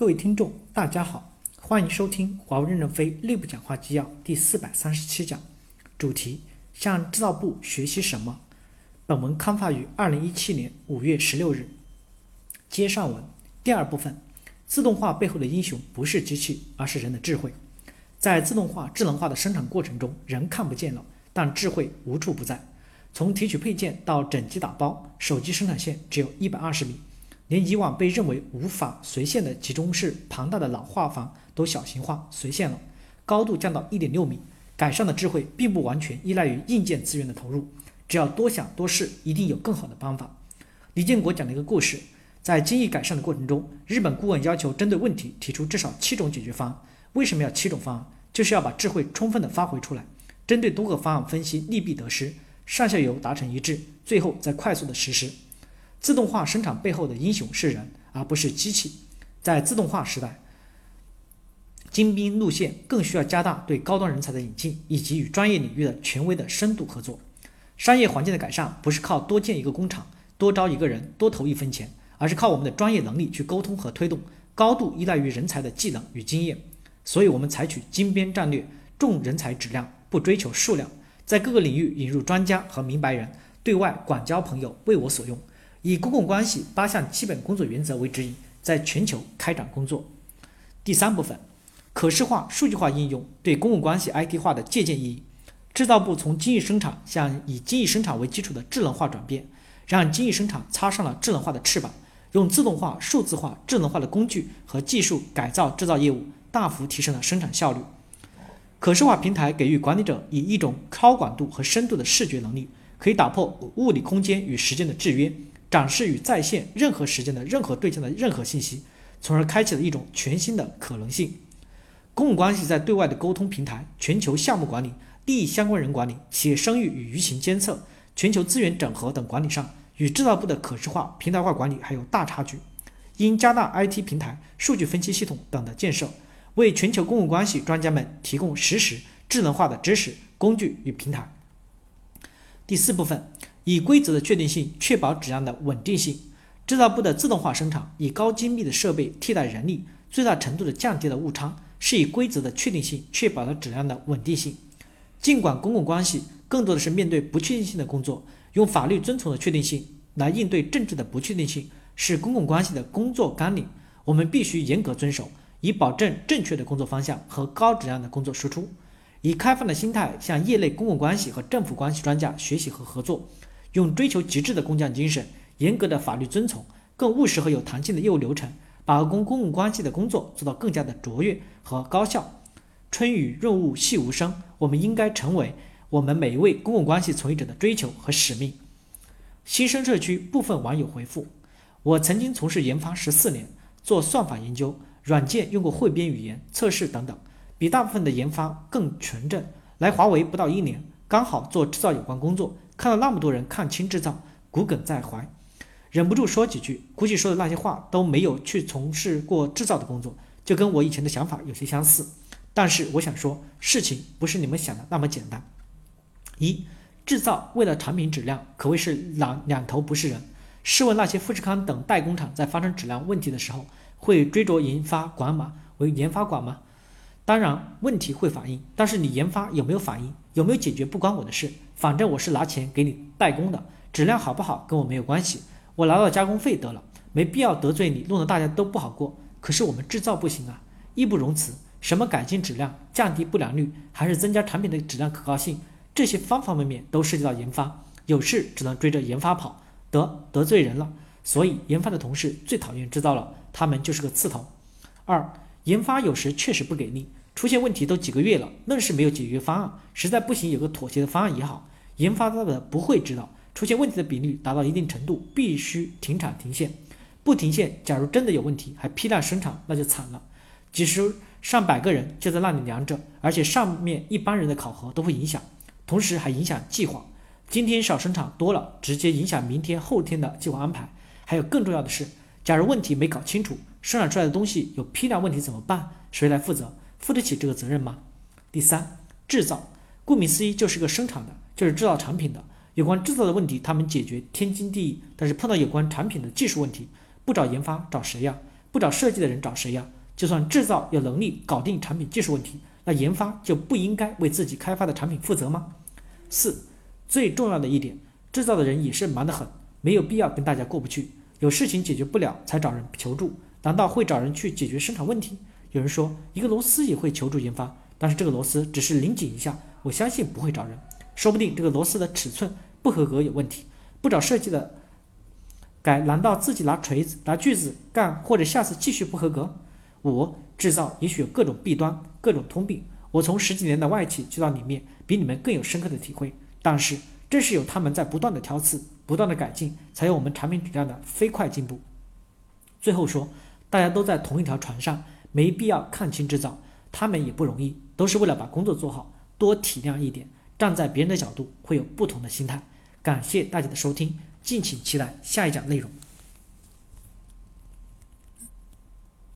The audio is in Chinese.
各位听众，大家好，欢迎收听华为任正非内部讲话纪要第四百三十七讲，主题向制造部学习什么？本文刊发于二零一七年五月十六日。接上文第二部分，自动化背后的英雄不是机器，而是人的智慧。在自动化、智能化的生产过程中，人看不见了，但智慧无处不在。从提取配件到整机打包，手机生产线只有一百二十米。连以往被认为无法随线的集中式庞大的老化房都小型化随线了，高度降到一点六米。改善的智慧并不完全依赖于硬件资源的投入，只要多想多试，一定有更好的方法。李建国讲了一个故事，在精益改善的过程中，日本顾问要求针对问题提出至少七种解决方案。为什么要七种方案？就是要把智慧充分的发挥出来，针对多个方案分析利弊得失，上下游达成一致，最后再快速的实施。自动化生产背后的英雄是人，而不是机器。在自动化时代，精兵路线更需要加大对高端人才的引进，以及与专业领域的权威的深度合作。商业环境的改善不是靠多建一个工厂、多招一个人、多投一分钱，而是靠我们的专业能力去沟通和推动，高度依赖于人才的技能与经验。所以，我们采取精编战略，重人才质量，不追求数量，在各个领域引入专家和明白人，对外广交朋友，为我所用。以公共关系八项基本工作原则为指引，在全球开展工作。第三部分，可视化、数据化应用对公共关系 IT 化的借鉴意义。制造部从精益生产向以精益生产为基础的智能化转变，让精益生产插上了智能化的翅膀，用自动化、数字化、智能化的工具和技术改造制造业务，大幅提升了生产效率。可视化平台给予管理者以一种高广度和深度的视觉能力，可以打破物理空间与时间的制约。展示与在线任何时间的任何对象的任何信息，从而开启了一种全新的可能性。公共关系在对外的沟通平台、全球项目管理、利益相关人管理、企业声誉与舆情监测、全球资源整合等管理上，与制造部的可视化、平台化管理还有大差距。应加大 IT 平台、数据分析系统等的建设，为全球公共关系专家们提供实时智能化的知识、工具与平台。第四部分。以规则的确定性确保质量的稳定性。制造部的自动化生产以高精密的设备替代人力，最大程度的降低了误差，是以规则的确定性确保了质量的稳定性。尽管公共关系更多的是面对不确定性的工作，用法律遵从的确定性来应对政治的不确定性，是公共关系的工作纲领，我们必须严格遵守，以保证正确的工作方向和高质量的工作输出。以开放的心态向业内公共关系和政府关系专家学习和合作。用追求极致的工匠精神、严格的法律遵从、更务实和有弹性的业务流程，把公公共关系的工作做到更加的卓越和高效。春雨润物细无声，我们应该成为我们每一位公共关系从业者的追求和使命。新生社区部分网友回复：我曾经从事研发十四年，做算法研究，软件用过汇编语言测试等等，比大部分的研发更纯正。来华为不到一年，刚好做制造有关工作。看到那么多人看清制造，骨梗在怀，忍不住说几句。估计说的那些话都没有去从事过制造的工作，就跟我以前的想法有些相似。但是我想说，事情不是你们想的那么简单。一，制造为了产品质量，可谓是两两头不是人。试问那些富士康等代工厂在发生质量问题的时候，会追着研发管吗？为研发管吗？当然，问题会反映，但是你研发有没有反应，有没有解决，不关我的事。反正我是拿钱给你代工的，质量好不好跟我没有关系，我拿到加工费得了，没必要得罪你，弄得大家都不好过。可是我们制造不行啊，义不容辞。什么改进质量、降低不良率，还是增加产品的质量可靠性，这些方方面面都涉及到研发。有事只能追着研发跑，得得罪人了。所以研发的同事最讨厌制造了，他们就是个刺头。二，研发有时确实不给力。出现问题都几个月了，愣是没有解决方案，实在不行有个妥协的方案也好。研发的不会知道，出现问题的比率达到一定程度，必须停产停线。不停线，假如真的有问题，还批量生产，那就惨了。几十上百个人就在那里凉着，而且上面一般人的考核都会影响，同时还影响计划。今天少生产多了，直接影响明天后天的计划安排。还有更重要的是，假如问题没搞清楚，生产出来的东西有批量问题怎么办？谁来负责？负得起这个责任吗？第三，制造，顾名思义就是个生产的，就是制造产品的。有关制造的问题，他们解决天经地义。但是碰到有关产品的技术问题，不找研发找谁呀？不找设计的人找谁呀？就算制造有能力搞定产品技术问题，那研发就不应该为自己开发的产品负责吗？四，最重要的一点，制造的人也是忙得很，没有必要跟大家过不去。有事情解决不了才找人求助，难道会找人去解决生产问题？有人说一个螺丝也会求助研发，但是这个螺丝只是拧紧一下，我相信不会找人，说不定这个螺丝的尺寸不合格有问题，不找设计的。改？难道自己拿锤子、拿锯子干，或者下次继续不合格？五制造也许有各种弊端、各种通病。我从十几年的外企去到里面，比你们更有深刻的体会。但是正是有他们在不断的挑刺、不断的改进，才有我们产品质量的飞快进步。最后说，大家都在同一条船上，没必要看清制造，他们也不容易，都是为了把工作做好，多体谅一点，站在别人的角度，会有不同的心态。感谢大家的收听。敬请期待下一讲内容。